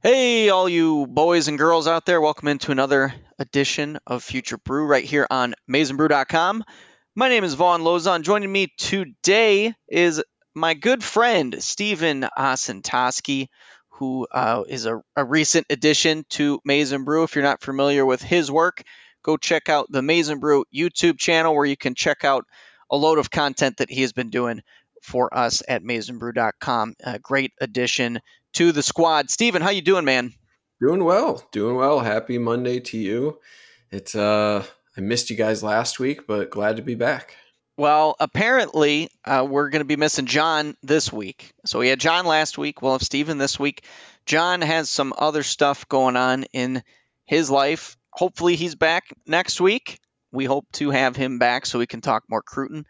Hey, all you boys and girls out there, welcome into another edition of Future Brew right here on MaizenBrew.com. My name is Von Lozon. Joining me today is my good friend, Stephen Osentoski, who uh, is a, a recent addition to Maizen Brew. If you're not familiar with his work, go check out the Maizen Brew YouTube channel where you can check out a load of content that he has been doing for us at MaizenBrew.com. A great addition to the squad. Steven, how you doing, man? Doing well, doing well. Happy Monday to you. It's uh, I missed you guys last week, but glad to be back. Well, apparently uh, we're going to be missing John this week. So we had John last week. We'll have Steven this week. John has some other stuff going on in his life. Hopefully he's back next week. We hope to have him back so we can talk more Cruton.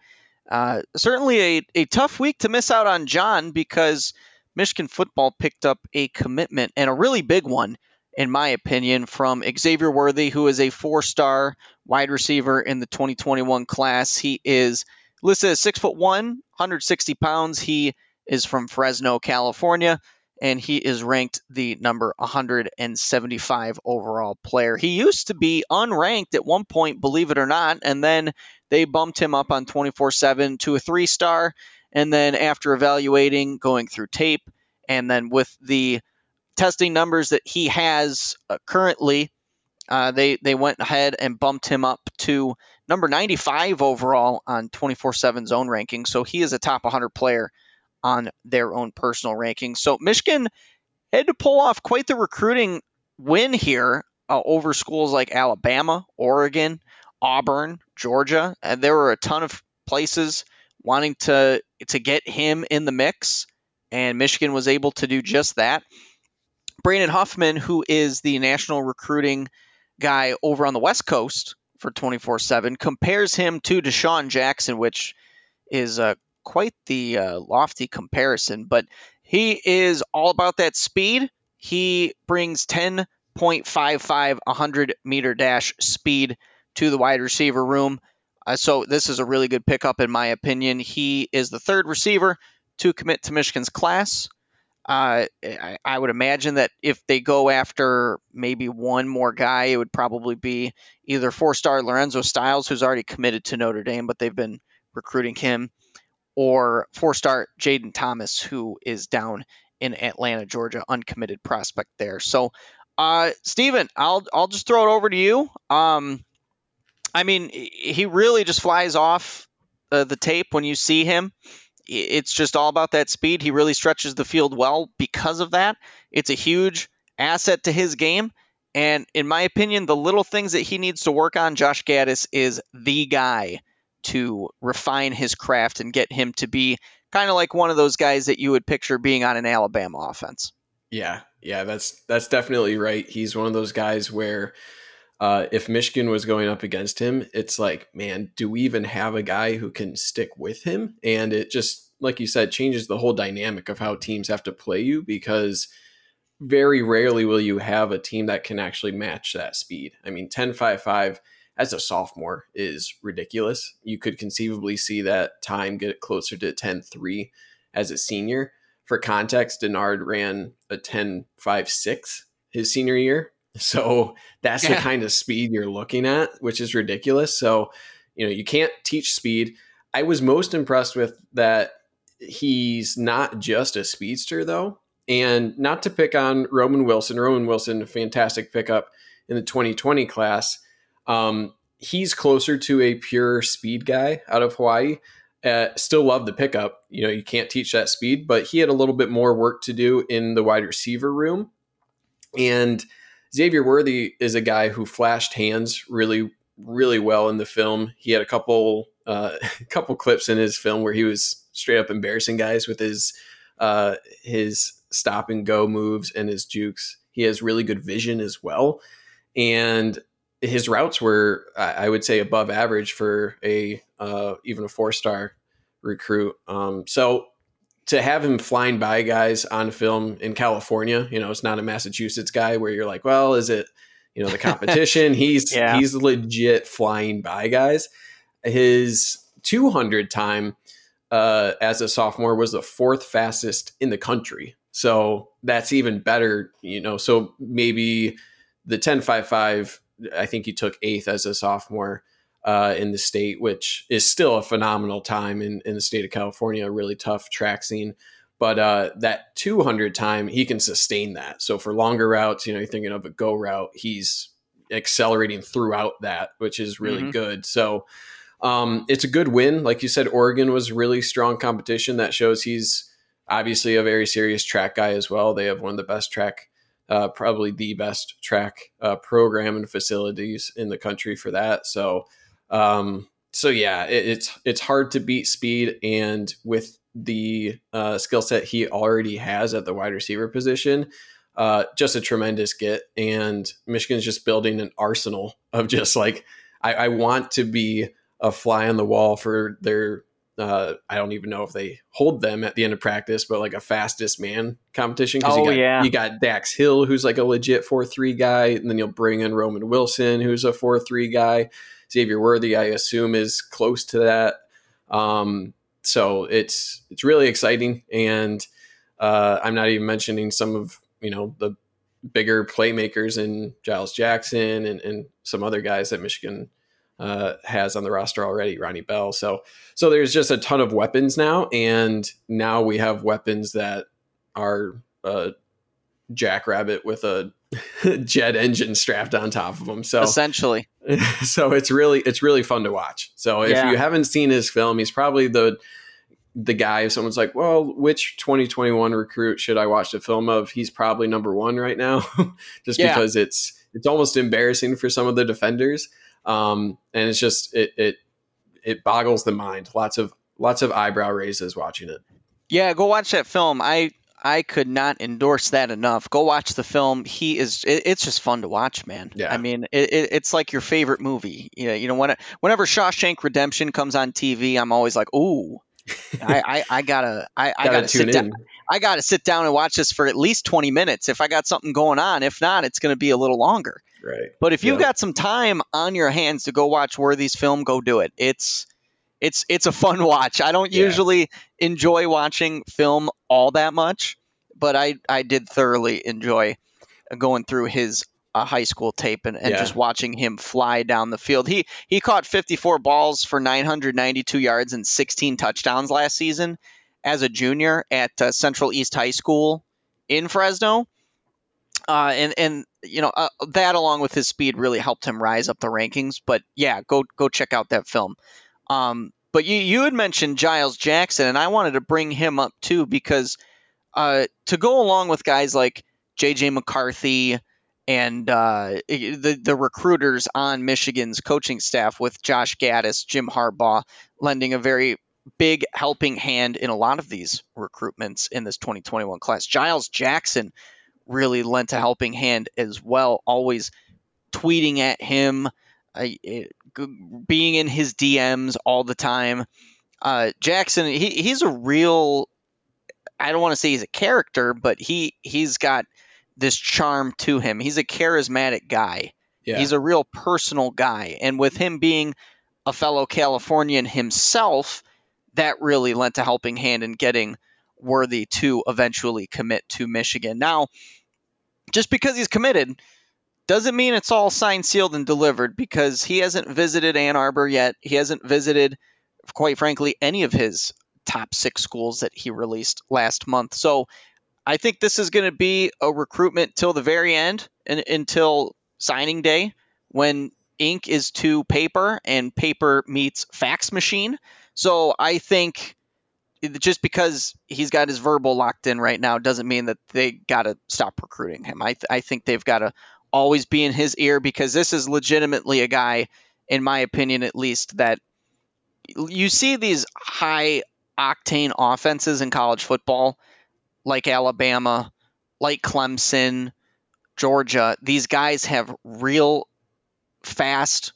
Uh, certainly a, a tough week to miss out on John because Michigan football picked up a commitment and a really big one, in my opinion, from Xavier Worthy, who is a four star wide receiver in the 2021 class. He is listed as six foot one, 160 pounds. He is from Fresno, California, and he is ranked the number 175 overall player. He used to be unranked at one point, believe it or not, and then they bumped him up on 24 7 to a three star. And then after evaluating, going through tape, and then with the testing numbers that he has uh, currently, uh, they they went ahead and bumped him up to number 95 overall on 24/7 zone ranking. So he is a top 100 player on their own personal ranking. So Michigan had to pull off quite the recruiting win here uh, over schools like Alabama, Oregon, Auburn, Georgia, and there were a ton of places wanting to to get him in the mix, and Michigan was able to do just that. Brandon Huffman, who is the national recruiting guy over on the West Coast for 24 7, compares him to DeSean Jackson, which is uh, quite the uh, lofty comparison. But he is all about that speed. He brings 10.55 100 meter dash speed to the wide receiver room. Uh, so this is a really good pickup in my opinion. He is the third receiver to commit to Michigan's class. Uh, I, I, would imagine that if they go after maybe one more guy, it would probably be either four-star Lorenzo Styles, who's already committed to Notre Dame, but they've been recruiting him, or four-star Jayden Thomas, who is down in Atlanta, Georgia, uncommitted prospect there. So, uh, Steven, I'll I'll just throw it over to you. Um, I mean, he really just flies off uh, the tape when you see him. it's just all about that speed. He really stretches the field well because of that. It's a huge asset to his game. And in my opinion, the little things that he needs to work on, Josh Gattis is the guy to refine his craft and get him to be kind of like one of those guys that you would picture being on an Alabama offense. Yeah, yeah, that's that's definitely right. He's one of those guys where uh, if Michigan was going up against him, it's like, man, do we even have a guy who can stick with him? And it just, like you said, changes the whole dynamic of how teams have to play you because very rarely will you have a team that can actually match that speed. I mean, 10 5 5 as a sophomore is ridiculous. You could conceivably see that time get closer to 10 3 as a senior. For context, Denard ran a 10 5 6 his senior year. So that's yeah. the kind of speed you're looking at, which is ridiculous. So, you know, you can't teach speed. I was most impressed with that he's not just a speedster, though. And not to pick on Roman Wilson, Roman Wilson, a fantastic pickup in the 2020 class. Um, he's closer to a pure speed guy out of Hawaii. Uh, still love the pickup. You know, you can't teach that speed, but he had a little bit more work to do in the wide receiver room. And Xavier Worthy is a guy who flashed hands really, really well in the film. He had a couple, uh, couple clips in his film where he was straight up embarrassing guys with his, uh, his stop and go moves and his jukes. He has really good vision as well. And his routes were, I would say, above average for a uh, even a four star recruit. Um, so to have him flying by guys on film in California, you know, it's not a Massachusetts guy where you're like, well, is it, you know, the competition? he's yeah. he's legit flying by guys. His 200 time uh, as a sophomore was the fourth fastest in the country. So that's even better, you know. So maybe the 1055, I think he took eighth as a sophomore uh, in the state, which is still a phenomenal time in, in the state of California, a really tough track scene. But uh, that 200 time, he can sustain that. So for longer routes, you know, you're thinking of a go route, he's accelerating throughout that, which is really mm-hmm. good. So um, it's a good win. Like you said, Oregon was really strong competition. That shows he's obviously a very serious track guy as well. They have one of the best track, uh, probably the best track uh, program and facilities in the country for that. So, um, so yeah, it, it's it's hard to beat speed, and with the uh, skill set he already has at the wide receiver position, uh, just a tremendous get. And Michigan's just building an arsenal of just like I, I want to be a fly on the wall for their uh, I don't even know if they hold them at the end of practice, but like a fastest man competition. Oh, you got, yeah. You got Dax Hill, who's like a legit 4 3 guy. And then you'll bring in Roman Wilson, who's a 4 3 guy. Xavier Worthy, I assume, is close to that. Um, so it's it's really exciting. And uh, I'm not even mentioning some of, you know, the bigger playmakers in Giles Jackson and, and some other guys that Michigan uh, has on the roster already, Ronnie Bell. So so there's just a ton of weapons now, and now we have weapons that are a jackrabbit with a jet engine strapped on top of them. So essentially, so it's really it's really fun to watch. So if yeah. you haven't seen his film, he's probably the the guy if someone's like well which 2021 recruit should i watch the film of he's probably number one right now just yeah. because it's it's almost embarrassing for some of the defenders um, and it's just it it it boggles the mind. Lots of lots of eyebrow raises watching it. Yeah, go watch that film. I I could not endorse that enough. Go watch the film. He is. It, it's just fun to watch, man. Yeah. I mean, it, it, it's like your favorite movie. You know, you know when whenever Shawshank Redemption comes on TV, I'm always like, ooh, I, I, I gotta I, I gotta, sit down. I gotta sit down and watch this for at least 20 minutes. If I got something going on, if not, it's gonna be a little longer. Right. But if you've got some time on your hands to go watch Worthy's film, go do it. It's it's it's a fun watch. I don't yeah. usually enjoy watching film all that much, but I I did thoroughly enjoy going through his uh, high school tape and, and yeah. just watching him fly down the field. He he caught 54 balls for 992 yards and 16 touchdowns last season as a junior at uh, Central East High School in Fresno. Uh, and and you know uh, that along with his speed really helped him rise up the rankings. But yeah, go go check out that film. Um, But you you had mentioned Giles Jackson, and I wanted to bring him up too because uh, to go along with guys like J.J. McCarthy and uh, the the recruiters on Michigan's coaching staff with Josh Gattis, Jim Harbaugh, lending a very big helping hand in a lot of these recruitments in this 2021 class. Giles Jackson really lent a helping hand as well, always tweeting at him, uh, being in his DMs all the time. Uh, Jackson, he, he's a real. I don't want to say he's a character, but he he's got this charm to him. He's a charismatic guy. Yeah. He's a real personal guy, and with him being a fellow Californian himself, that really lent a helping hand in getting Worthy to eventually commit to Michigan. Now, just because he's committed doesn't mean it's all signed, sealed, and delivered because he hasn't visited Ann Arbor yet. He hasn't visited, quite frankly, any of his top six schools that he released last month. So I think this is going to be a recruitment till the very end and until signing day when ink is to paper and paper meets fax machine. So I think just because he's got his verbal locked in right now doesn't mean that they got to stop recruiting him. I, th- I think they've got to always be in his ear because this is legitimately a guy, in my opinion at least, that you see these high octane offenses in college football, like Alabama, like Clemson, Georgia. These guys have real fast,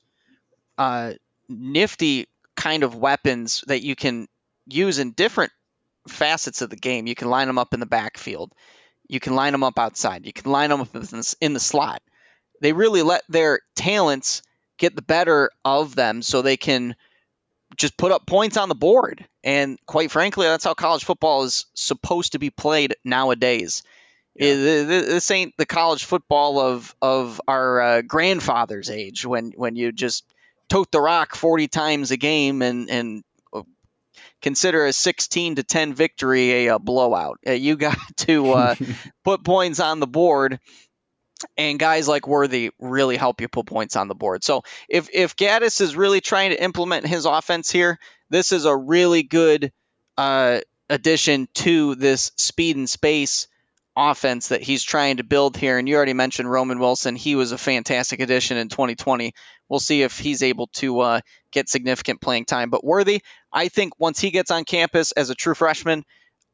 uh, nifty kind of weapons that you can use in different facets of the game. You can line them up in the backfield. You can line them up outside. You can line them up in the slot. They really let their talents get the better of them so they can just put up points on the board. And quite frankly, that's how college football is supposed to be played nowadays. Yeah. This ain't the college football of of our uh, grandfather's age when when you just tote the rock 40 times a game and and consider a 16 to 10 victory a, a blowout. Uh, you got to uh, put points on the board, and guys like Worthy really help you put points on the board. So if if Gattis is really trying to implement his offense here, this is a really good uh, addition to this speed and space offense that he's trying to build here. And you already mentioned Roman Wilson. He was a fantastic addition in 2020. We'll see if he's able to uh, get significant playing time. But Worthy, I think once he gets on campus as a true freshman,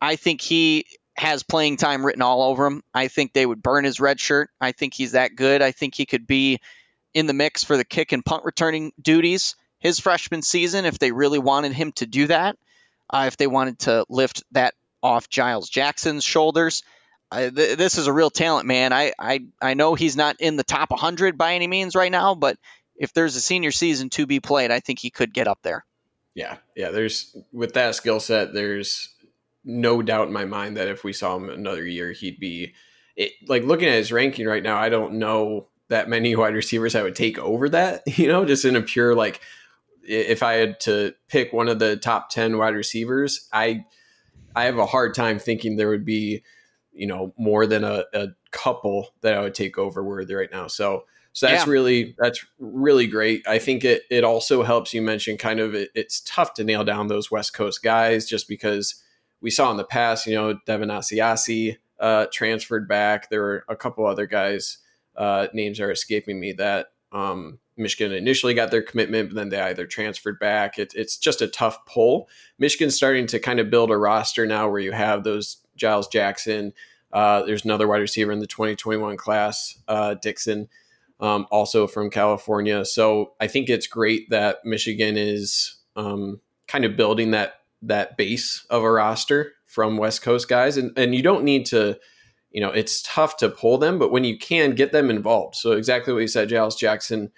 I think he has playing time written all over him. I think they would burn his red shirt. I think he's that good. I think he could be in the mix for the kick and punt returning duties his freshman season if they really wanted him to do that. Uh, if they wanted to lift that off Giles Jackson's shoulders. I, th- this is a real talent, man. I, I I know he's not in the top 100 by any means right now, but if there's a senior season to be played, I think he could get up there. Yeah, yeah. There's with that skill set, there's no doubt in my mind that if we saw him another year, he'd be it, like looking at his ranking right now. I don't know that many wide receivers I would take over that. You know, just in a pure like, if I had to pick one of the top 10 wide receivers, I I have a hard time thinking there would be you know more than a, a couple that I would take over Worthy right now. So so that's yeah. really that's really great. I think it it also helps you mention kind of it, it's tough to nail down those West Coast guys just because we saw in the past, you know, Devin Asiasi uh, transferred back. There were a couple other guys uh, names are escaping me that um, Michigan initially got their commitment, but then they either transferred back. It, it's just a tough pull. Michigan's starting to kind of build a roster now where you have those Giles Jackson. Uh, there's another wide receiver in the 2021 class, uh, Dixon, um, also from California. So I think it's great that Michigan is um, kind of building that that base of a roster from West Coast guys, and and you don't need to. You know, it's tough to pull them, but when you can, get them involved. So exactly what you said, Giles Jackson,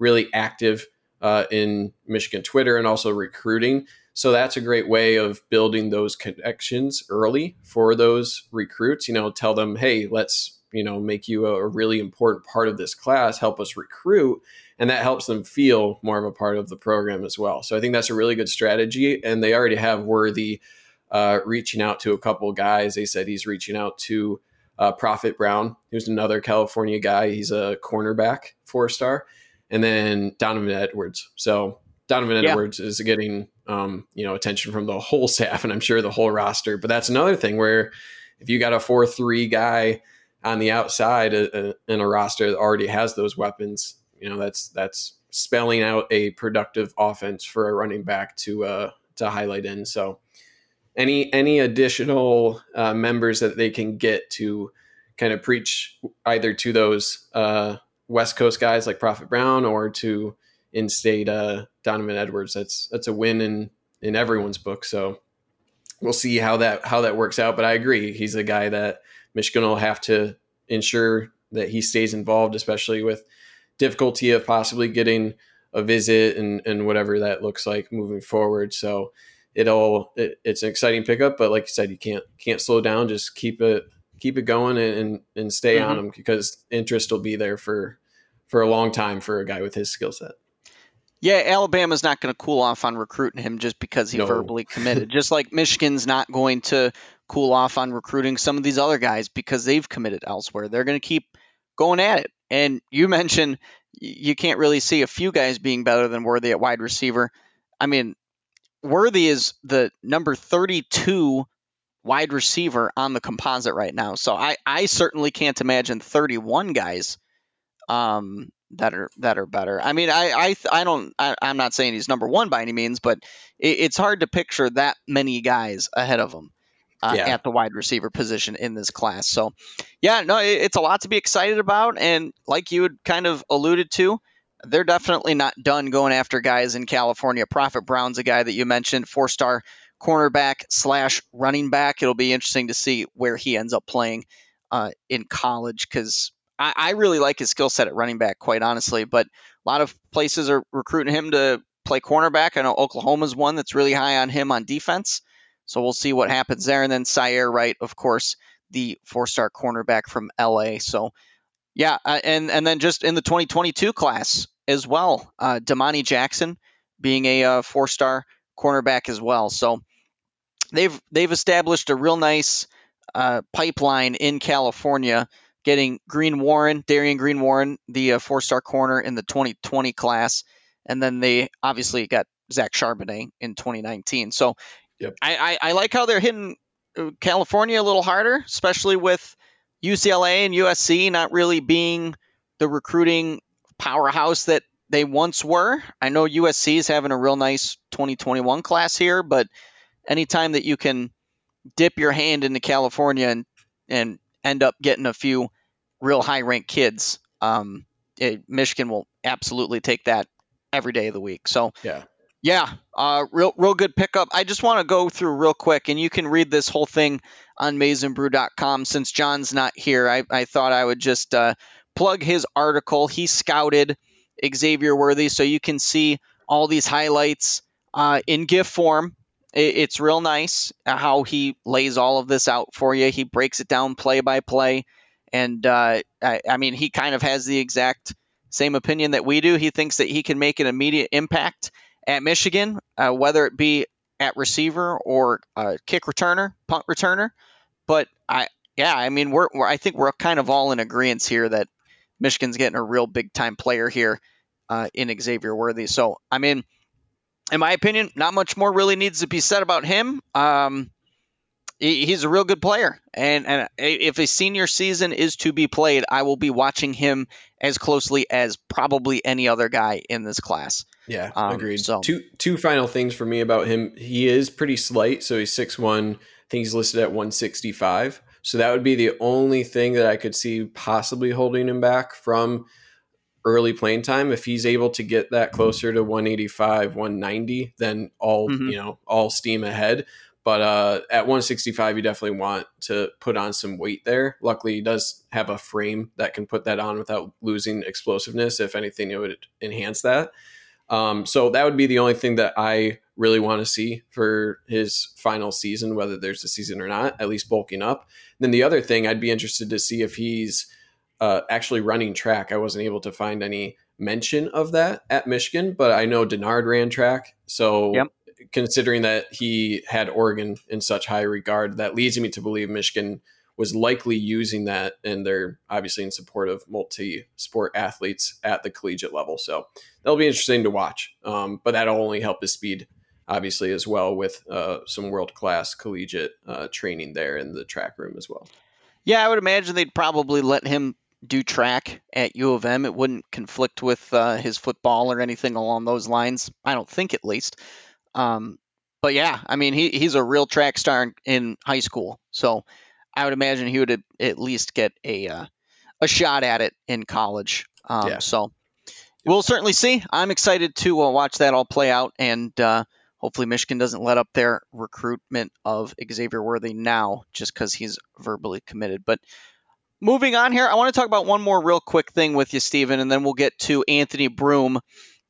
really active uh, in Michigan Twitter and also recruiting. So that's a great way of building those connections early for those recruits. You know, tell them, hey, let's, you know, make you a really important part of this class, help us recruit. And that helps them feel more of a part of the program as well. So I think that's a really good strategy. And they already have Worthy uh, reaching out to a couple guys. They said he's reaching out to uh, Prophet Brown, who's another California guy. He's a cornerback, four star. And then Donovan Edwards. So Donovan yeah. Edwards is getting um, you know, attention from the whole staff and I'm sure the whole roster. But that's another thing where if you got a four three guy on the outside uh, uh, in a roster that already has those weapons, you know, that's that's spelling out a productive offense for a running back to uh, to highlight in. So any any additional uh, members that they can get to kind of preach either to those uh, West Coast guys like Prophet Brown or to in-state uh, Donovan Edwards. That's that's a win in in everyone's book. So we'll see how that how that works out. But I agree, he's a guy that Michigan will have to ensure that he stays involved, especially with difficulty of possibly getting a visit and and whatever that looks like moving forward. So it'll it, it's an exciting pickup, but like you said, you can't can't slow down. Just keep it keep it going and and, stay mm-hmm. on him because interest will be there for for a long time for a guy with his skill set. Yeah, Alabama's not going to cool off on recruiting him just because he no. verbally committed. just like Michigan's not going to cool off on recruiting some of these other guys because they've committed elsewhere. They're going to keep going at it. And you mentioned you can't really see a few guys being better than Worthy at wide receiver. I mean, Worthy is the number 32 wide receiver on the composite right now. So I, I certainly can't imagine 31 guys um, that are that are better. I mean, I I, I don't I, am not saying he's number one by any means, but it, it's hard to picture that many guys ahead of him uh, yeah. at the wide receiver position in this class. So, yeah, no, it, it's a lot to be excited about, and like you had kind of alluded to. They're definitely not done going after guys in California. Prophet Brown's a guy that you mentioned, four star cornerback slash running back. It'll be interesting to see where he ends up playing uh, in college because I, I really like his skill set at running back, quite honestly. But a lot of places are recruiting him to play cornerback. I know Oklahoma's one that's really high on him on defense. So we'll see what happens there. And then Ceyair Wright, of course, the four-star cornerback from LA. So yeah, uh, and and then just in the 2022 class as well, uh, Domani Jackson being a uh, four-star cornerback as well. So they've they've established a real nice uh, pipeline in California getting Green Warren, Darion Green Warren, the uh, four star corner in the 2020 class. And then they obviously got Zach Charbonnet in 2019. So yep. I, I, I, like how they're hitting uh, California a little harder, especially with UCLA and USC not really being the recruiting powerhouse that they once were. I know USC is having a real nice 2021 class here, but anytime that you can dip your hand into California and and end up getting a few real high ranked kids, um, it, Michigan will absolutely take that every day of the week. So yeah. Yeah, uh, real real good pickup. I just want to go through real quick, and you can read this whole thing on MaizenBrew.com. Since John's not here, I, I thought I would just uh, plug his article. He scouted Xavier Worthy, so you can see all these highlights uh, in GIF form. It, it's real nice how he lays all of this out for you. He breaks it down play by play. And uh, I, I, mean, he kind of has the exact same opinion that we do. He thinks that he can make an immediate impact at Michigan, uh, whether it be at receiver or uh, kick returner, punt returner. But I, yeah, I mean, we're, we're, I think we're kind of all in agreement here that Michigan's getting a real big time player here uh, in Xavier Worthy. So, I mean, in my opinion, not much more really needs to be said about him. Um, he's a real good player, and and if a senior season is to be played, I will be watching him as closely as probably any other guy in this class. Yeah, um, agreed. So two two final things for me about him. He is pretty slight, so he's six one. I think he's listed at one sixty five. So that would be the only thing that I could see possibly holding him back from early playing time. If he's able to get that closer to 185, 190, then all mm-hmm. you know, all steam ahead. But uh, at 165, you definitely want to put on some weight there. Luckily, he does have a frame that can put that on without losing explosiveness. If anything, it would enhance that. Um, so that would be the only thing that I really want to see for his final season, whether there's a season or not, at least bulking up. And then the other thing, I'd be interested to see if he's uh, actually running track. I wasn't able to find any mention of that at Michigan, but I know Denard ran track. So yep considering that he had Oregon in such high regard, that leads me to believe Michigan was likely using that, and they're obviously in support of multi-sport athletes at the collegiate level. So that'll be interesting to watch. Um, but that'll only help his speed obviously as well with uh, some world class collegiate uh, training there in the track room as well. Yeah, I would imagine they'd probably let him do track at U of M. It wouldn't conflict with uh, his football or anything along those lines. I don't think, at least. Um, but yeah, I mean, he, he's a real track star in, in high school, so I would imagine he would at least get a uh, a shot at it in college. Um, yeah. So we'll certainly see. I'm excited to uh, watch that all play out, and uh, hopefully Michigan doesn't let up their recruitment of Xavier Worthy now just because he's verbally committed. But moving on here, I want to talk about one more real quick thing with you, Stephen, and then we'll get to Anthony Broome,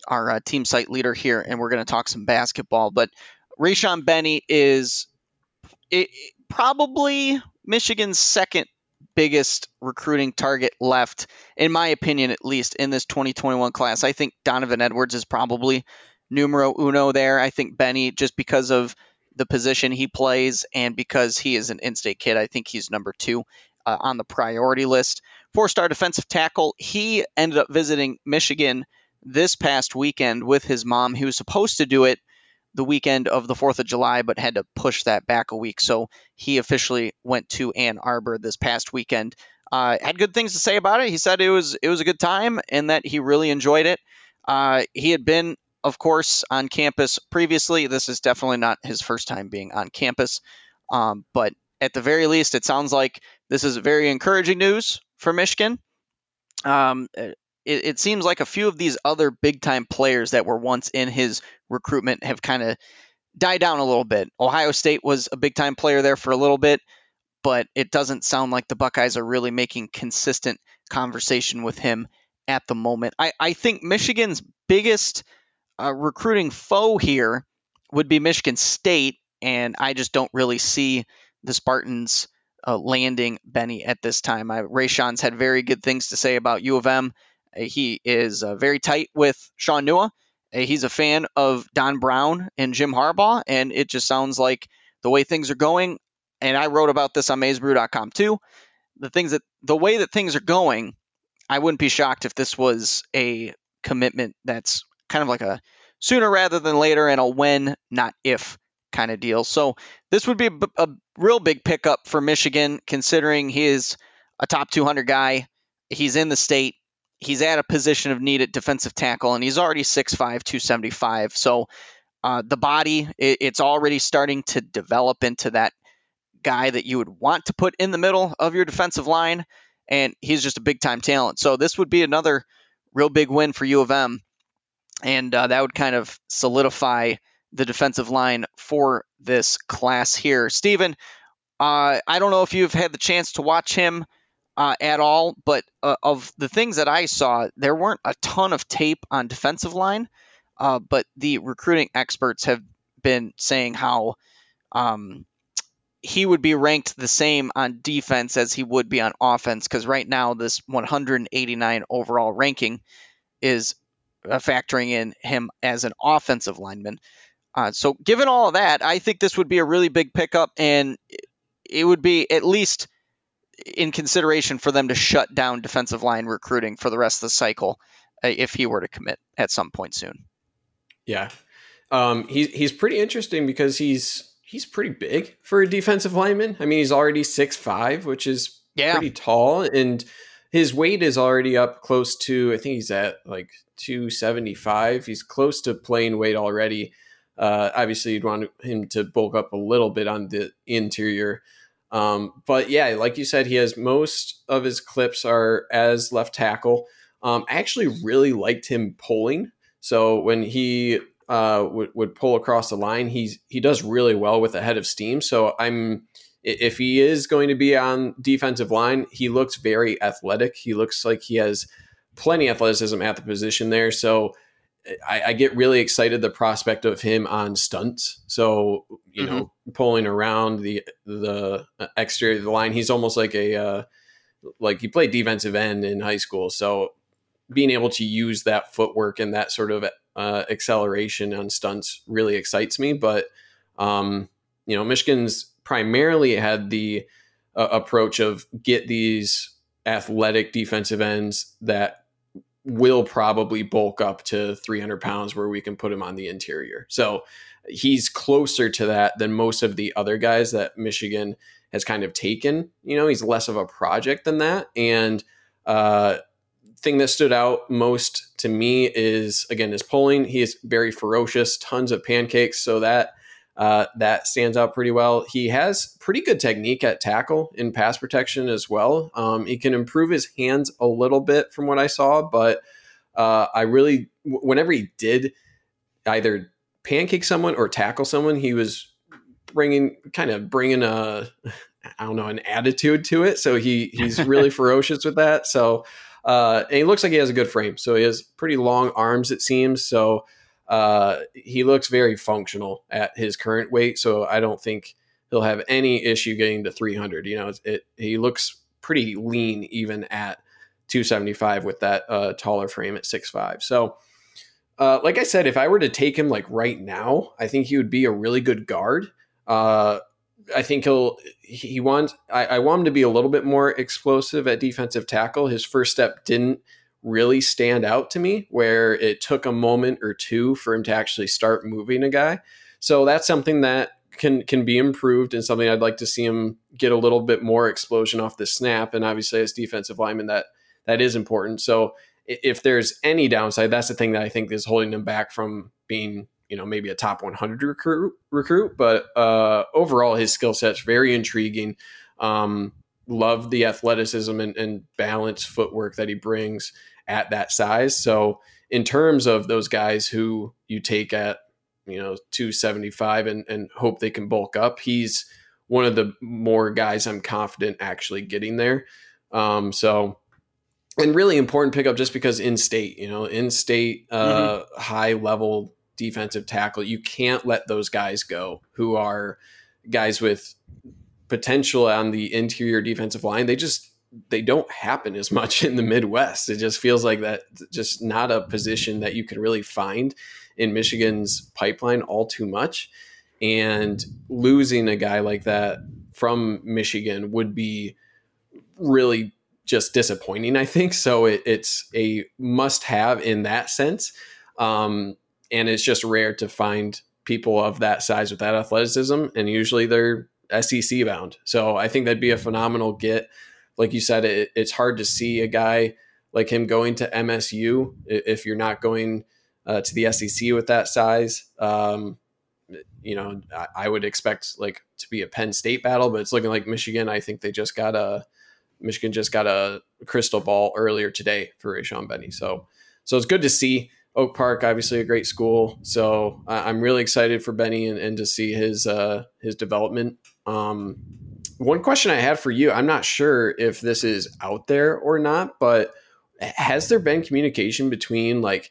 our uh, team site leader here, and we're going to talk some basketball. But Rayshaun Benny is it, probably Michigan's second biggest recruiting target left, in my opinion, at least in this 2021 class. I think Donovan Edwards is probably numero uno there. I think Benny, just because of the position he plays and because he is an in-state kid, I think he's number two uh, on the priority list. Four-star defensive tackle. He ended up visiting Michigan this past weekend with his mom. He was supposed to do it the weekend of the 4th of July, but had to push that back a week. So he officially went to Ann Arbor this past weekend. Uh, had good things to say about it. He said it was it was a good time and that he really enjoyed it. Uh, he had been, of course, on campus previously. This is definitely not his first time being on campus, um, but at the very least, it sounds like this is very encouraging news for Michigan. Um, it, it seems like a few of these other big time players that were once in his recruitment have kind of died down a little bit. Ohio State was a big time player there for a little bit, but it doesn't sound like the Buckeyes are really making consistent conversation with him at the moment. I, I think Michigan's biggest uh, recruiting foe here would be Michigan State, and I just don't really see the Spartans uh, landing Benny at this time. I, Rayshaun's had very good things to say about U of M. He is uh, very tight with Shaun Nua. Uh, he's a fan of Don Brown and Jim Harbaugh, and it just sounds like the way things are going. And I wrote about this on MaizeBrew.com too. The things that the way that things are going, I wouldn't be shocked if this was a commitment that's kind of like a sooner rather than later and a when, not if kind of deal. So this would be a, a real big pickup for Michigan, considering he is a top 200 guy. He's in the state he's at a position of need at defensive tackle, and he's already 6'5", 275. So uh, the body, it, it's already starting to develop into that guy that you would want to put in the middle of your defensive line, and he's just a big time talent. So this would be another real big win for U of M, and uh, that would kind of solidify the defensive line for this class here. Stephen, uh, I don't know if you've had the chance to watch him uh, at all. But uh, of the things that I saw, there weren't a ton of tape on defensive line. Uh, but the recruiting experts have been saying how um, he would be ranked the same on defense as he would be on offense. Because right now, this 189 overall ranking is uh, factoring in him as an offensive lineman. Uh, so, given all of that, I think this would be a really big pickup, and it would be at least in consideration for them to shut down defensive line recruiting for the rest of the cycle uh, if he were to commit at some point soon. Yeah, um, he's he's pretty interesting because he's he's pretty big for a defensive lineman. I mean, he's already six five, which is yeah. pretty tall, and his weight is already up close to. I think he's at like two seventy five. He's close to playing weight already. Uh, obviously, you'd want him to bulk up a little bit on the interior. Um, but yeah, like you said, he has most of his clips are as left tackle. Um, I actually really liked him pulling. So when he uh, would, would pull across the line, he's he does really well with a head of steam. So I'm if he is going to be on defensive line, he looks very athletic. He looks like he has plenty of athleticism at the position there. So I, I, get really excited the prospect of him on stunts. So you mm-hmm. know, pulling around the the exterior of the line, he's almost like a uh, like he played defensive end in high school. So being able to use that footwork and that sort of uh, acceleration on stunts really excites me. But um, you know, Michigan's primarily had the uh, approach of get these athletic defensive ends that will probably bulk up to 300 pounds where we can put him on the interior. So he's closer to that than most of the other guys that Michigan has kind of taken. You know, he's less of a project than that. And uh, thing that stood out most to me is again his pulling. He is very ferocious, tons of pancakes, so that uh, that stands out pretty well. He has pretty good technique at tackle in pass protection as well. Um, he can improve his hands a little bit from what I saw, but uh, I really, whenever he did either pancake someone or tackle someone, he was bringing kind of bringing a I don't know an attitude to it. So he he's really ferocious with that. So uh, and he looks like he has a good frame. So he has pretty long arms, it seems. So uh, he looks very functional at his current weight. So I don't think he'll have any issue getting to 300. You know, it, it he looks pretty lean even at 275 with that uh, taller frame at 6'5. So, uh, like I said, if I were to take him like right now, I think he would be a really good guard. Uh, I think he'll he wants I, I, want him to be a little bit more explosive at defensive tackle. His first step didn't really stand out to me, where it took a moment or two for him to actually start moving a guy. So that's something that can can be improved and something I'd like to see him get a little bit more explosion off the snap. And obviously, as defensive lineman, that that is important. So if there's any downside, that's the thing that I think is holding him back from being you know maybe a top 100 recruit recruit but uh, overall his skill set's very intriguing um, love the athleticism and, and balanced footwork that he brings at that size so in terms of those guys who you take at you know 275 and, and hope they can bulk up he's one of the more guys i'm confident actually getting there um, so and really important pickup just because in state you know in state uh, mm-hmm. high level defensive tackle. You can't let those guys go who are guys with potential on the interior defensive line. They just they don't happen as much in the Midwest. It just feels like that just not a position that you can really find in Michigan's pipeline all too much. And losing a guy like that from Michigan would be really just disappointing, I think. So it, it's a must have in that sense. Um, and it's just rare to find people of that size with that athleticism, and usually they're SEC bound. So I think that'd be a phenomenal get. Like you said, it, it's hard to see a guy like him going to MSU if you're not going uh, to the SEC with that size. Um, you know, I, I, would expect like to be a Penn State battle, but it's looking like Michigan. I think they just got a Michigan just got a crystal ball earlier today for Rayshaun Benny. So, so it's good to see. Oak Park, obviously a great school. So I'm really excited for Benny and, and to see his uh, his development. Um, one question I had for you, I'm not sure if this is out there or not, but has there been communication between like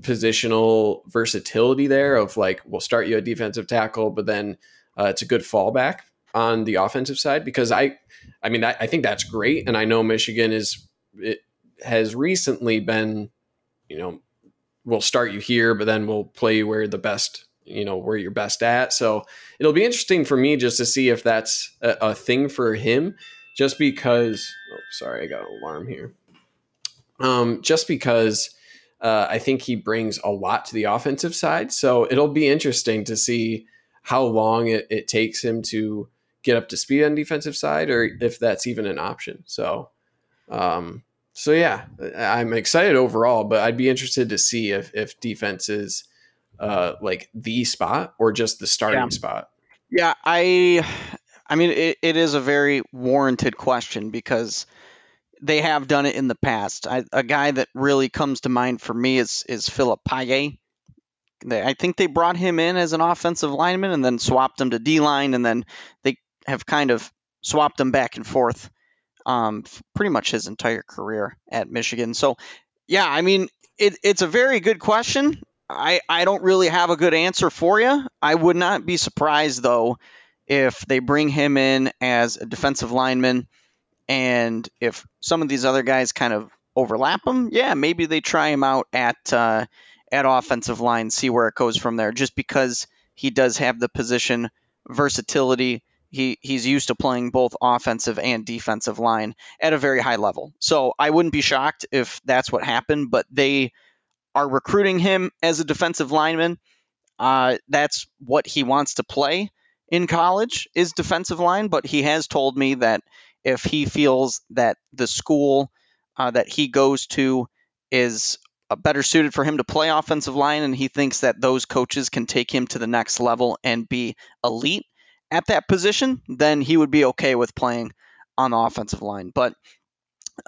positional versatility there of like we'll start you a defensive tackle, but then uh, it's a good fallback on the offensive side? Because I, I mean, I, I think that's great, and I know Michigan is it has recently been, you know, we'll start you here, but then we'll play where the best, you know, where you're best at. So it'll be interesting for me just to see if that's a, a thing for him, just because. Oh, sorry, I got an alarm here. Um, just because uh, I think he brings a lot to the offensive side. So it'll be interesting to see how long it, it takes him to get up to speed on defensive side, or if that's even an option. So. Um, so yeah, I'm excited overall, but I'd be interested to see if if defense is uh, like the spot or just the starting yeah. spot. Yeah, I I mean it, it is a very warranted question because they have done it in the past. I, a guy that really comes to mind for me is is Phillip Paea. I think they brought him in as an offensive lineman and then swapped him to D line, and then they have kind of swapped him back and forth um, pretty much his entire career at Michigan. So, yeah, I mean, it, it's a very good question. I, I don't really have a good answer for you. I would not be surprised, though, if they bring him in as a defensive lineman and if some of these other guys kind of overlap him, yeah, maybe they try him out at uh, at offensive line, see where it goes from there. Just because he does have the position versatility he he's used to playing both offensive and defensive line at a very high level. So I wouldn't be shocked if that's what happened, but they are recruiting him as a defensive lineman. uh, that's what he wants to play in college is defensive line. But he has told me that if he feels that the school uh, that he goes to is uh, better suited for him to play offensive line, and he thinks that those coaches can take him to the next level and be elite at that position, then he would be okay with playing on the offensive line. But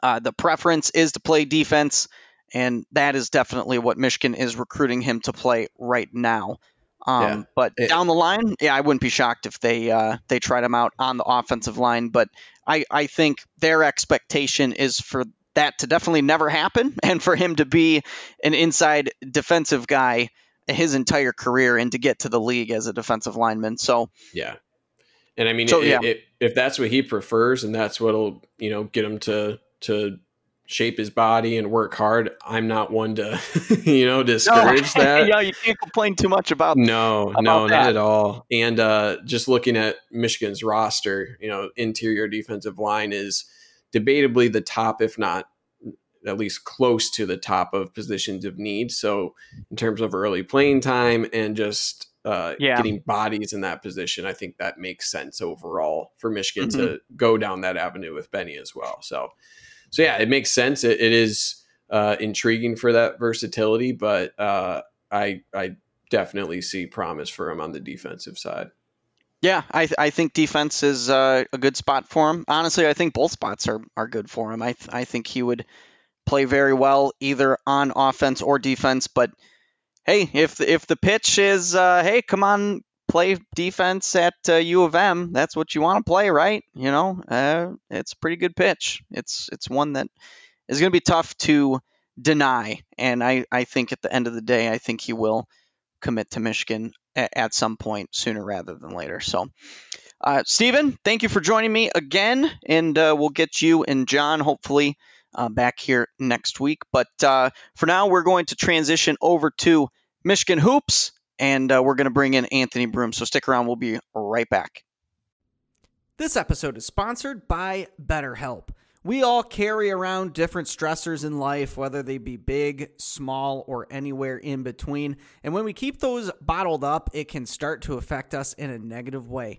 uh, the preference is to play defense, and that is definitely what Michigan is recruiting him to play right now. Um, Yeah. But It- down the line, yeah, I wouldn't be shocked if they uh, they tried him out on the offensive line. But I, I think their expectation is for that to definitely never happen, and for him to be an inside defensive guy his entire career and to get to the league as a defensive lineman. So Yeah. And I mean, So, i- yeah. i- if that's what he prefers and that's what'll, you know, get him to, to shape his body and work hard, I'm not one to, you know, discourage that. yeah, you can't complain too much about No, about no, that? not at all. And uh, just looking at Michigan's roster, you know, interior defensive line is debatably the top, if not at least close to the top of positions of need. So, in terms of early playing time and just uh, Yeah. getting bodies in that position, I think that makes sense overall for Michigan Mm-hmm. to go down that avenue with Benny as well. So, so yeah, it makes sense. It, it is uh, intriguing for that versatility, but uh, I I definitely see promise for him on the defensive side. Yeah, I, I think defense is uh, a good spot for him. Honestly, I think both spots are, are good for him. I th- I think he would play very well either on offense or defense. But hey, if if the pitch is uh, hey, come on, play defense at uh, U of M, that's what you want to play, right? You know, uh, it's a pretty good pitch. It's it's one that is going to be tough to deny, and I I think at the end of the day, I think he will commit to Michigan at, at some point sooner rather than later. So, uh, Stephen, thank you for joining me again, and uh, we'll get you and John hopefully uh, back here next week. But uh, for now, we're going to transition over to Michigan hoops, and uh, we're going to bring in Anthony Broome. So stick around; we'll be right back. This episode is sponsored by BetterHelp. We all carry around different stressors in life, whether they be big, small, or anywhere in between. And when we keep those bottled up, it can start to affect us in a negative way.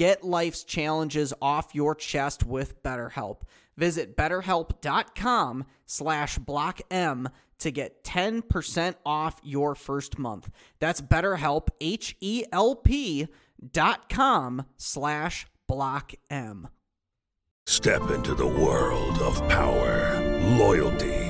Get life's challenges off your chest with BetterHelp. Visit betterhelp.com slash block M to get 10% off your first month. That's betterhelp, H-E-L-P dot com slash block M. Step into the world of power, loyalty,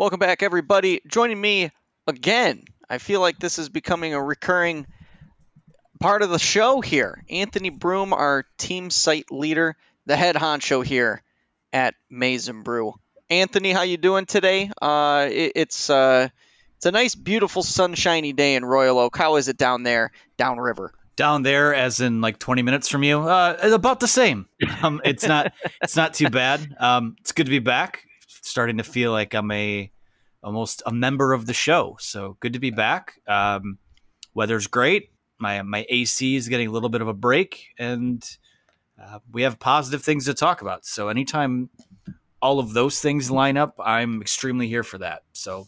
Welcome back, everybody. Joining me again. I feel like this is becoming a recurring part of the show here. Anthony Broome, our team site leader, the head honcho here at Maize n Brew. Anthony, how you doing today? Uh, it, it's uh, it's a nice, beautiful, sunshiny day in Royal Oak. How is it down there, downriver? down there as in like 20 minutes from you uh about the same um it's not it's not too bad um it's good to be back starting to feel like i'm a almost a member of the show. So good to be back. Um weather's great. My my ac is getting a little bit of a break and uh, we have positive things to talk about. So anytime all of those things line up i'm extremely here for that. So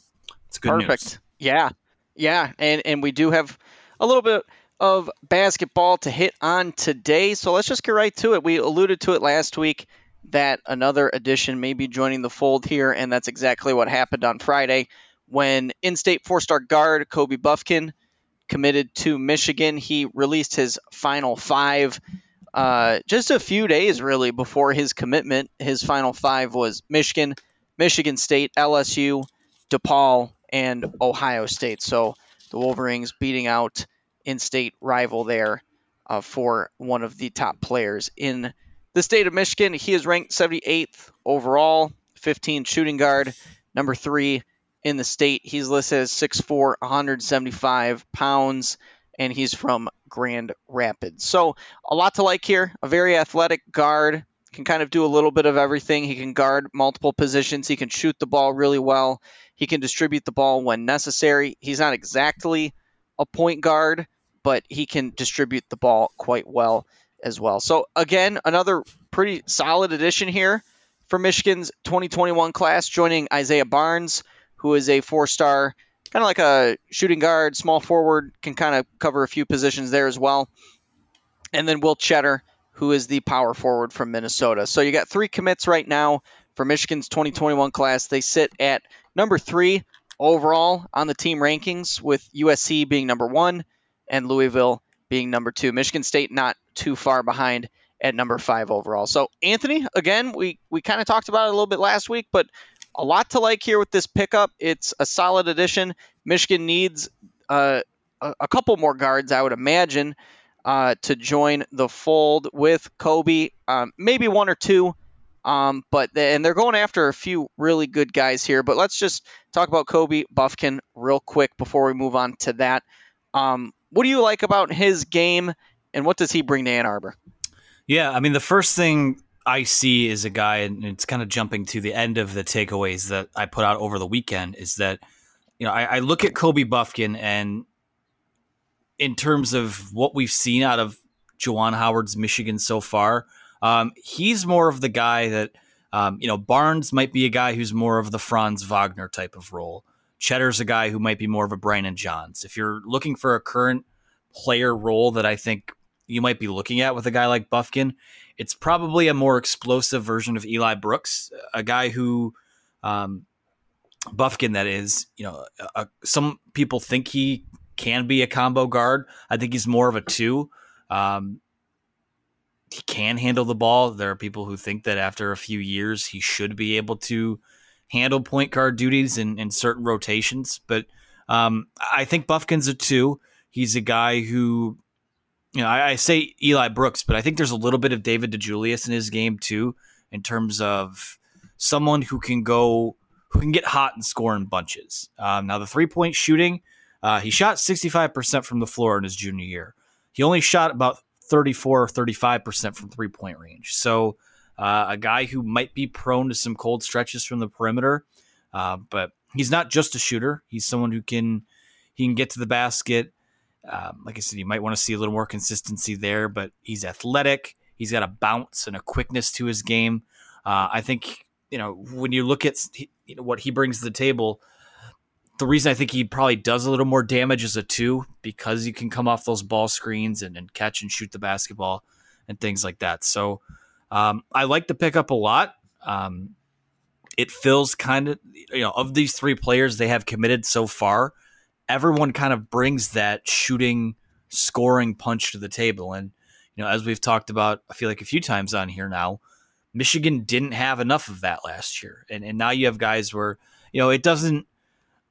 it's good Perfect. news Yeah, yeah, and and we do have a little bit of basketball to hit on today, so let's just get right to it. We alluded to it last week that another addition may be joining the fold here, and that's exactly what happened on Friday when in-state four-star guard Kobe Bufkin committed to Michigan. He released his final five uh, just a few days really before his commitment. His final five was Michigan, Michigan State, LSU, DePaul, and Ohio State. So the Wolverines beating out in-state rival there uh, for one of the top players in the state of Michigan. He is ranked 78th overall, 15 shooting guard, number three in the state. He's listed as 6'4", 175 pounds, and he's from Grand Rapids. So a lot to like here. A very athletic guard. Can kind of do a little bit of everything. He can guard multiple positions. He can shoot the ball really well. He can distribute the ball when necessary. He's not exactly a point guard, but he can distribute the ball quite well as well. So again, another pretty solid addition here for Michigan's 2021 class, joining Isaiah Barnes, who is a four-star, kind of like a shooting guard, small forward, can kind of cover a few positions there as well. And then Will Tschetter, who is the power forward from Minnesota. So you got three commits right now for Michigan's 2021 class. They sit at number three overall on the team rankings, with USC being number one and Louisville being number two. Michigan State not too far behind at number five overall. So Anthony, again, we we kind of talked about it a little bit last week, but a lot to like here with this pickup. It's a solid addition. Michigan needs uh, a, a couple more guards, I would imagine, uh, to join the fold with Kobe. Um, maybe one or two. Um, but and they're going after a few really good guys here. But let's just talk about Kobe Bufkin real quick before we move on to that. Um, what do you like about his game, and what does he bring to Ann Arbor? Yeah, I mean, the first thing I see is a guy, and it's kind of jumping to the end of the takeaways that I put out over the weekend, is that, you know, I, I look at Kobe Bufkin, and in terms of what we've seen out of Juwan Howard's Michigan so far, um, he's more of the guy that, um, you know, Barnes might be a guy who's more of the Franz Wagner type of role. Tschetter's a guy who might be more of a Brandon Johns. If you're looking for a current player role that I think you might be looking at with a guy like Bufkin, it's probably a more explosive version of Eli Brooks, a guy who, um, Bufkin, that is, you know, a, some people think he can be a combo guard. I think he's more of a two. Um, he can handle the ball. There are people who think that after a few years, he should be able to handle point guard duties in, in certain rotations. But um, I think Bufkin's a two. He's a guy who, you know, I, I, say Eli Brooks, but I think there's a little bit of David DeJulius in his game too, in terms of someone who can go, who can get hot and score in bunches. Um, now, the three point shooting, uh, he shot 65% from the floor in his junior year. He only shot about 34 or 35% from three point range. So, uh, a guy who might be prone to some cold stretches from the perimeter, uh, but he's not just a shooter. He's someone who can he can get to the basket. Um, like I said, you might want to see a little more consistency there, but he's athletic. He's got a bounce and a quickness to his game. Uh, I think you know when you look at you know, what he brings to the table. The reason I think he probably does a little more damage as a two because you can come off those ball screens and, and catch and shoot the basketball and things like that. So um, I like the pickup a lot. Um, it feels kind of, you know, of these three players they have committed so far, everyone kind of brings that shooting, scoring punch to the table. And, you know, as we've talked about, I feel like a few times on here now, Michigan didn't have enough of that last year. And, and now you have guys where, you know, it doesn't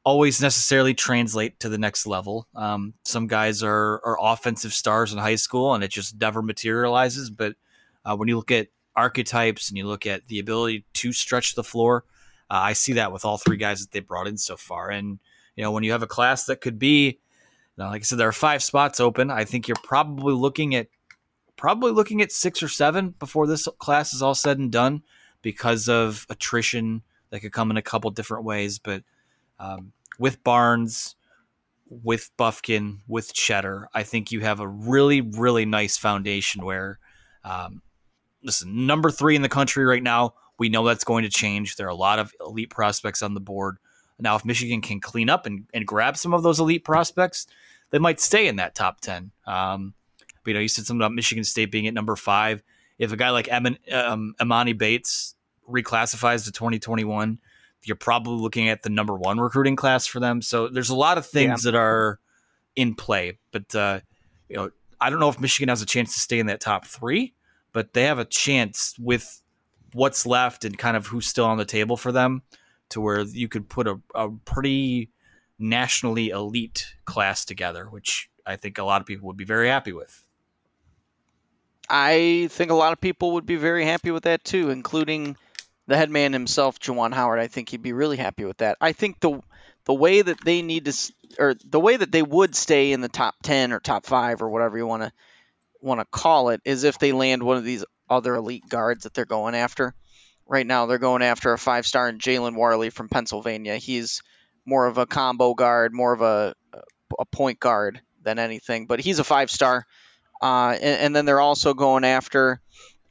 always necessarily translate to the next level. Um, some guys are, are offensive stars in high school and it just never materializes. But, uh, when you look at archetypes and you look at the ability to stretch the floor, uh, I see that with all three guys that they brought in so far. And you know, when you have a class that could be, you know, like I said, there are five spots open. I think you're probably looking at probably looking at six or seven before this class is all said and done because of attrition that could come in a couple different ways. But um, with Barnes, with Bufkin, with Tschetter, I think you have a really, really nice foundation where um, listen, number three in the country right now. We know that's going to change. There are a lot of elite prospects on the board. Now, if Michigan can clean up and, and grab some of those elite prospects, they might stay in that top 10. Um, but, you know, you said something about Michigan State being at number five. If a guy like Emoni, um, Bates reclassifies to 2021, you're probably looking at the number one recruiting class for them. So there's a lot of things yeah. that are in play. But uh, you know, I don't know if Michigan has a chance to stay in that top three, but they have a chance with what's left and kind of who's still on the table for them to where you could put a, a pretty nationally elite class together, which I think a lot of people would be very happy with. I think a lot of people would be very happy with that too, including the head man himself, Juwan Howard. I think he'd be really happy with that. I think the the way that they need to, or the way that they would stay in the top ten or top five or whatever you want to want to call it, is if they land one of these other elite guards that they're going after. Right now, they're going after a five star in Jalen Warley from Pennsylvania. He's more of a combo guard, more of a a point guard than anything, but he's a five star. Uh, and, and, then they're also going after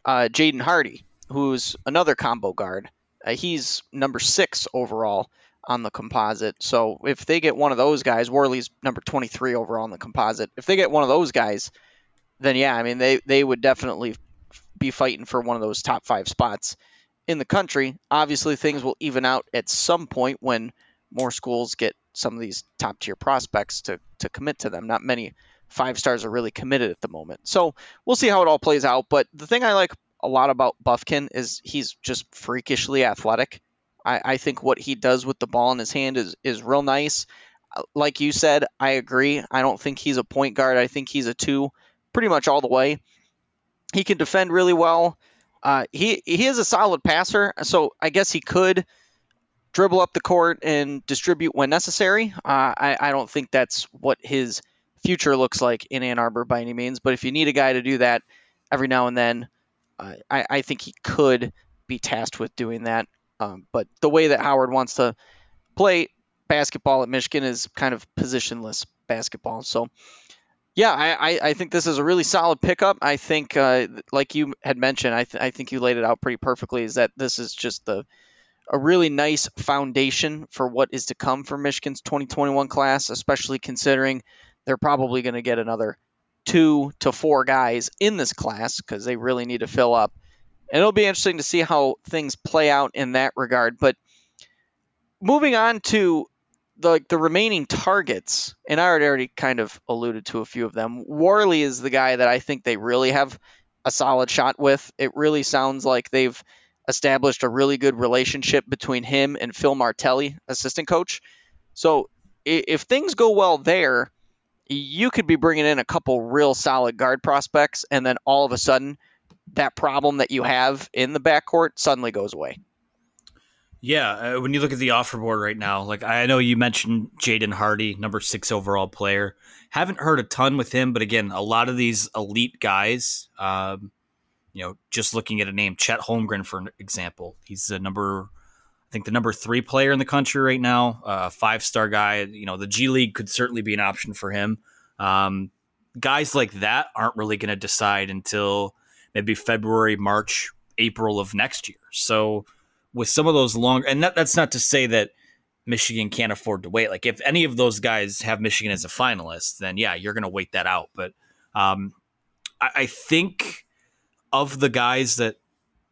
uh, Jaden Hardy, who's another combo guard. Uh, he's number six overall on the composite. So if they get one of those guys, Warley's number 23 overall on the composite. If they get one of those guys, then yeah, I mean they they would definitely be fighting for one of those top five spots in the country. Obviously, things will even out at some point when more schools get some of these top tier prospects to to commit to them. Not many five stars are really committed at the moment. So we'll see how it all plays out. But the thing I like a lot about Bufkin is he's just freakishly athletic. I, I think what he does with the ball in his hand is is real nice. Uh, like you said, I agree. I don't think he's a point guard. I think he's a two, pretty much all the way. He can defend really well. Uh, he he is a solid passer, so I guess he could dribble up the court and distribute when necessary. Uh, I I don't think that's what his future looks like in Ann Arbor by any means. But if you need a guy to do that every now and then, uh, I, I, think he could be tasked with doing that. Um, but the way that Howard wants to play basketball at Michigan is kind of positionless basketball. So, yeah, I, I think this is a really solid pickup. I think, uh, like you had mentioned, I, th- I think you laid it out pretty perfectly. Is that this is just the a really nice foundation for what is to come for Michigan's 2021 class, especially considering they're probably going to get another two to four guys in this class because they really need to fill up. And it'll be interesting to see how things play out in that regard. But moving on to the the remaining targets, and I already kind of alluded to a few of them. Warley is the guy that I think they really have a solid shot with. It really sounds like they've established a really good relationship between him and Phil Martelli, assistant coach. So if things go well there, you could be bringing in a couple real solid guard prospects, and then all of a sudden, that problem that you have in the backcourt suddenly goes away. Yeah, uh, when you look at the offer board right now, like I know you mentioned Jaden Hardy, number six overall player. Haven't heard a ton with him, but again, a lot of these elite guys, um, you know, just looking at a name, Chet Holmgren, for example, he's the number I think the number three player in the country right now, a uh, five star guy. You know, the G League could certainly be an option for him. Um, guys like that aren't really going to decide until maybe February, March, April of next year. So with some of those long, and that, that's not to say that Michigan can't afford to wait. Like if any of those guys have Michigan as a finalist, then yeah, you're going to wait that out. But um, I, I think of the guys that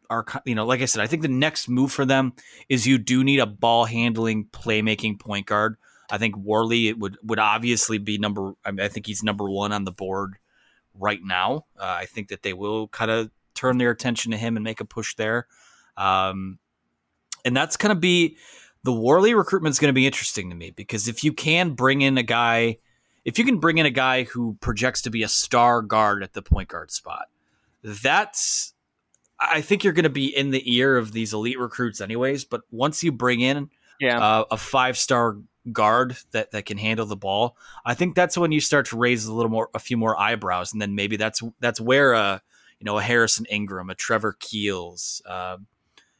are you know like I said, I think the next move for them is you do need a ball handling, playmaking point guard. I think Warley it would would obviously be number. I, mean, I think he's number one on the board right now. Uh, I think that they will kind of turn their attention to him and make a push there. Um, and that's going to be the Warley recruitment is going to be interesting to me because if you can bring in a guy, if you can bring in a guy who projects to be a star guard at the point guard spot, that's I think you're going to be in the ear of these elite recruits, anyways. But once you bring in yeah. uh, a five star guard that, that can handle the ball, I think that's when you start to raise a little more, a few more eyebrows, and then maybe that's that's where uh you know a Harrison Ingram, a Trevor Keels, uh,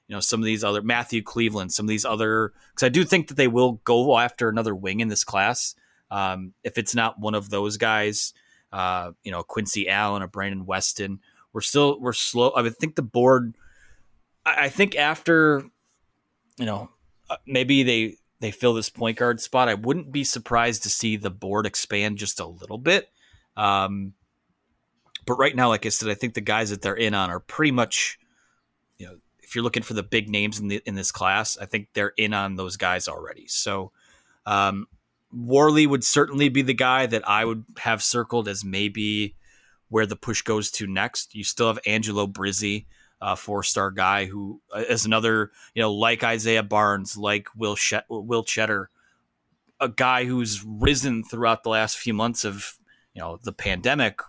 you know some of these other Matthew Cleveland, some of these other because I do think that they will go after another wing in this class. Um, if it's not one of those guys, uh, you know Quincy Allen or Brandon Weston we're still we're slow. I would think the board. I think after, you know, uh, maybe they they fill this point guard spot. I wouldn't be surprised to see the board expand just a little bit. Um, but right now, like I said, I think the guys that they're in on are pretty much, if you're looking for the big names in the in this class, I think they're in on those guys already. So, um, Warley would certainly be the guy that I would have circled as maybe where the push goes to next. You still have Angelo Brizzi, a four star guy who uh, another, you know, like Isaiah Barnes, like Will Will Tschetter, a guy who's risen throughout the last few months of you know the pandemic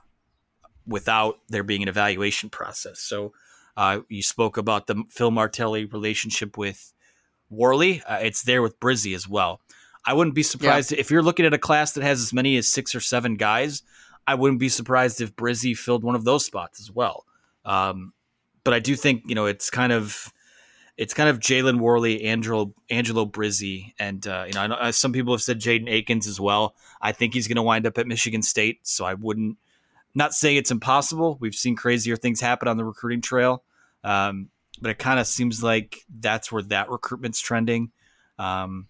without there being an evaluation process. So uh, you spoke about the Phil Martelli relationship with Warley. Uh, it's there with Brizzi as well. I wouldn't be surprised if you're looking at a class that has as many as six or seven guys. I wouldn't be surprised if Brizzi filled one of those spots as well. Um, but I do think you know it's kind of it's kind of Jalen Warley, Angelo Angelo Brizzi, and uh, you know I know uh, some people have said Jaden Akins as well. I think he's going to wind up at Michigan State, so I wouldn't not saying it's impossible. We've seen crazier things happen on the recruiting trail, um, but it kind of seems like that's where that recruitment's trending. Um,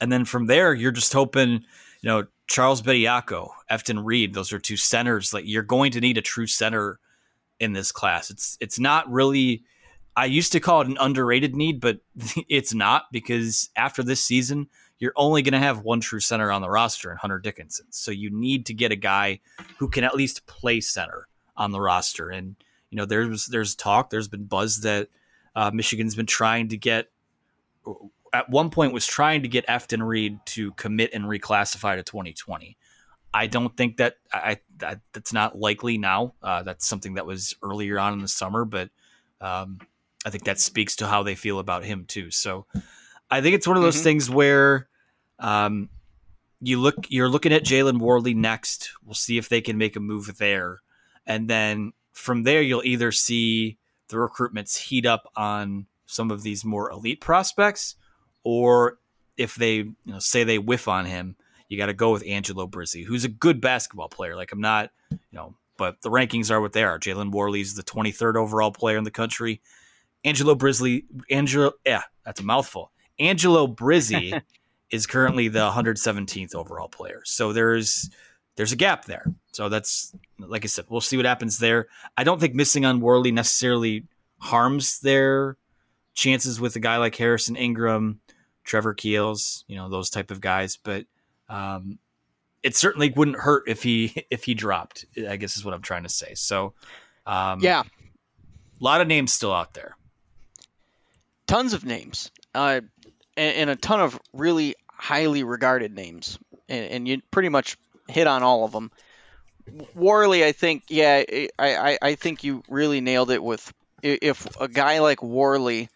and then from there, you're just hoping, you know, Charles Bediako, Efton Reid, those are two centers. Like you're going to need a true center in this class. It's it's not really. I used to call it an underrated need, but it's not because after this season, you're only going to have one true center on the roster in Hunter Dickinson. So you need to get a guy who can at least play center on the roster. And you know, there's there's talk, there's been buzz that uh, Michigan's been trying to get. At one point, was trying to get Efton Reid to commit and reclassify to 2020. I don't think that I that that's not likely now. Uh, that's something that was earlier on in the summer, but um, I think that speaks to how they feel about him too. So I think it's one of those Mhm. things where um, you look you're looking at Jalen Warley next. We'll see if they can make a move there, and then from there you'll either see the recruitments heat up on some of these more elite prospects, or if they you know say they whiff on him, you got to go with Angelo Brizzi, who's a good basketball player. Like I'm not, you know, but the rankings are what they are. Jalen Warley's the 23rd overall player in the country. Angelo Brisley, Angelo, yeah, that's a mouthful. Angelo Brizzi is currently the 117th overall player. So there's there's a gap there. So that's like I said, we'll see what happens there. I don't think missing on Warley necessarily harms their chances with a guy like Harrison Ingram, Trevor Keels, you know, those type of guys. But um, it certainly wouldn't hurt if he if he dropped. I guess is what I'm trying to say. So um, Yeah, a lot of names still out there. tons of names, uh, and, and a ton of really highly regarded names, and, and you pretty much hit on all of them. Warley, I think, yeah, I, I, I think you really nailed it with if a guy like Warley,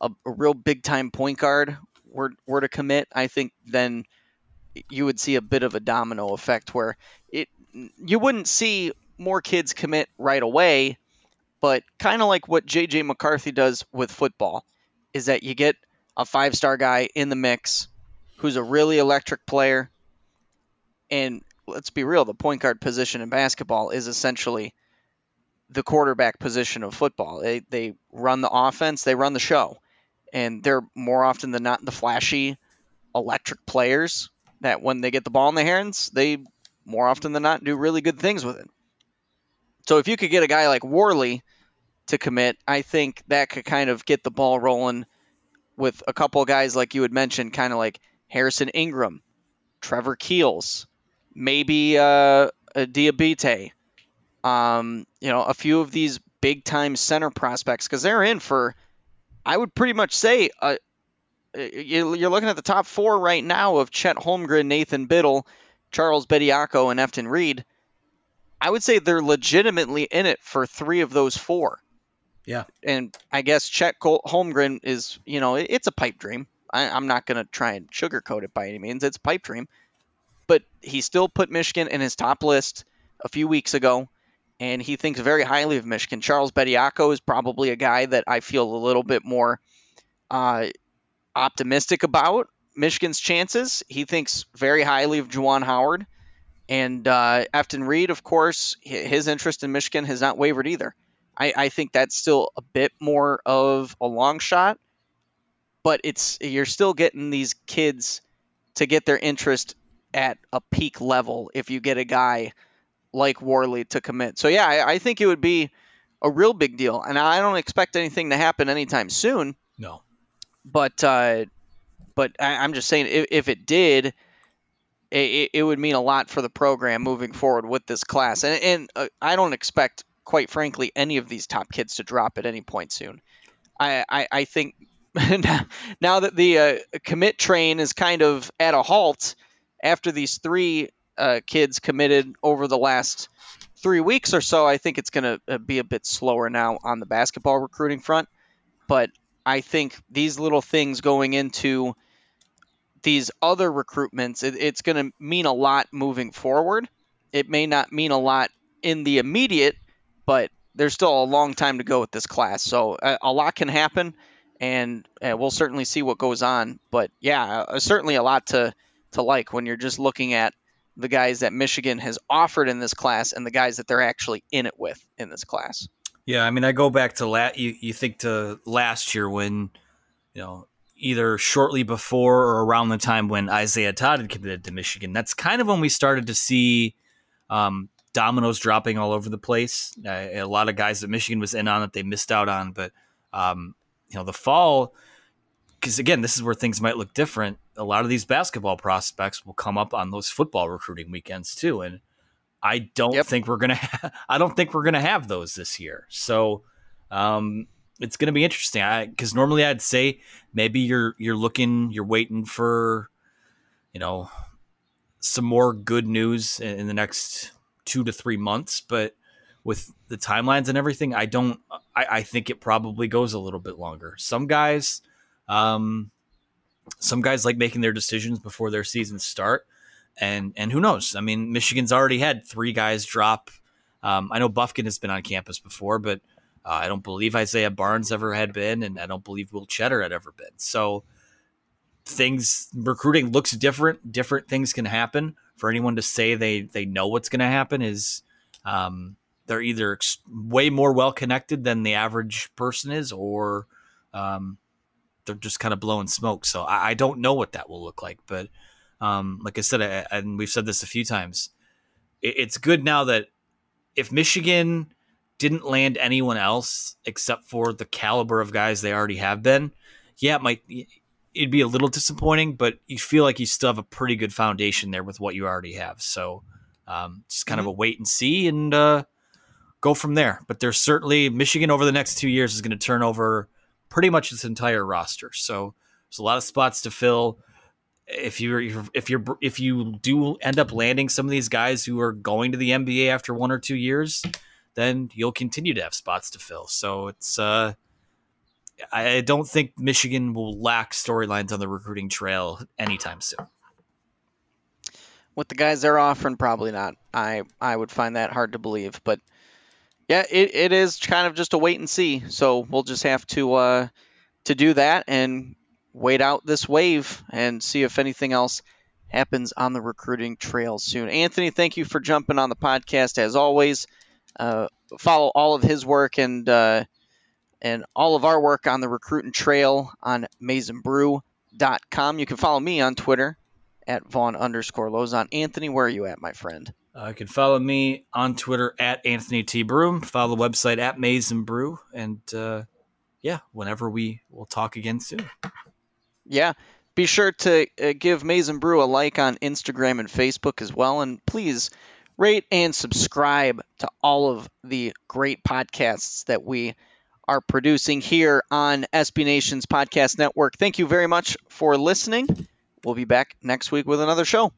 a, a real big time point guard, were were to commit, I think then you would see a bit of a domino effect where it you wouldn't see more kids commit right away, but kind of like what JJ McCarthy does with football is that you get a five star guy in the mix who's a really electric player. And let's be real, the point guard position in basketball is essentially the quarterback position of football. They, they run the offense, they run the show. And they're more often than not the flashy, electric players that when they get the ball in their hands, they more often than not do really good things with it. So if you could get a guy like Warley to commit, I think that could kind of get the ball rolling with a couple guys like you had mentioned, kind of like Harrison Ingram, Trevor Keels, maybe uh, a Diabate, um, you know, a few of these big time center prospects because they're in for, I would pretty much say, uh, you- you're looking at the top four right now of Chet Holmgren, Nathan Bittle, Charles Bediako, and Efton Reid. I would say they're legitimately in it for three of those four. Yeah. And I guess Chet Holmgren is, you know, it's a pipe dream. I, I'm not going to try and sugarcoat it by any means. It's pipe dream. But he still put Michigan in his top list a few weeks ago, and he thinks very highly of Michigan. Charles Bediako is probably a guy that I feel a little bit more uh, optimistic about Michigan's chances. He thinks very highly of Juwan Howard. And uh, Efton Reid, of course, his interest in Michigan has not wavered either. I, I think that's still a bit more of a long shot, but it's you're still getting these kids to get their interest at a peak level if you get a guy like Warley to commit. So yeah, I, I think it would be a real big deal, and I don't expect anything to happen anytime soon. No. But uh, but I, I'm just saying, if, if it did, it, it would mean a lot for the program moving forward with this class. And, and uh, I don't expect, quite frankly, any of these top kids to drop at any point soon. I, I, I think now that the uh, commit train is kind of at a halt after these three uh, kids committed over the last three weeks or so, I think it's going to uh, be a bit slower now on the basketball recruiting front. But I think these little things going into these other recruitments, it, it's going to mean a lot moving forward. It may not mean a lot in the immediate, but there's still a long time to go with this class. So a, a lot can happen, and uh, we'll certainly see what goes on. But yeah, uh, certainly a lot to to like when you're just looking at the guys that Michigan has offered in this class and the guys that they're actually in it with in this class. Yeah, I mean, I go back to la- you. You think to last year when, you know, either shortly before or around the time when Isaiah Todd had committed to Michigan. That's kind of when we started to see um, dominoes dropping all over the place. Uh, a lot of guys that Michigan was in on that they missed out on, but um, you know, the fall. Because again, this is where things might look different. A lot of these basketball prospects will come up on those football recruiting weekends too, and I don't yep. think we're gonna. Ha- I don't think we're gonna have those this year. So, um, it's to be interesting. I Because normally I'd say maybe you're you're looking, you're waiting for, you know, some more good news in, in the next two to three months. But with the timelines and everything, I don't. I, I think it probably goes a little bit longer. Some guys, um, some guys like making their decisions before their seasons start, and and who knows? I mean, Michigan's already had three guys drop. Um, I know Bufkin has been on campus before, but uh, I don't believe Isaiah Barnes ever had been, and I don't believe Will Tschetter had ever been. So things recruiting looks different. Different things can happen. For anyone to say they they know what's going to happen is um, they're either ex- way more well connected than the average person is, or um, they're just kind of blowing smoke. So I, I, don't know what that will look like. But um, like I said, I, and we've said this a few times, it, it's good now that if Michigan didn't land anyone else except for the caliber of guys they already have been, yeah, it might it'd be a little disappointing, but you feel like you still have a pretty good foundation there with what you already have. So um, just kind mm-hmm. of a wait and see and uh, go from there. But there's certainly Michigan over the next two years is going to turn over pretty much its entire roster. So there's a lot of spots to fill. If you're if you're if you do end up landing some of these guys who are going to the NBA after one or two years, then you'll continue to have spots to fill. So it's uh, I don't think Michigan will lack storylines on the recruiting trail anytime soon. With the guys they're offering, probably not. I I would find that hard to believe, but yeah, it, it is kind of just a wait and see. So we'll just have to uh, to do that and wait out this wave and see if anything else happens on the recruiting trail soon. Anthony, thank you for jumping on the podcast as always. Uh, follow all of his work and uh, and all of our work on the recruiting trail on MaizenBrew.com. You can follow me on Twitter at Von underscore Lozon. Anthony, where are you at, my friend? Uh, you can follow me on Twitter at Anthony T. Broome. Follow the website at Maize n Brew. And uh, yeah, whenever we will talk again soon. Yeah. Be sure to uh, give Maize n Brew a like on Instagram and Facebook as well. And please rate and subscribe to all of the great podcasts that we are producing here on SB Nation's Podcast Network. Thank you very much for listening. We'll be back next week with another show.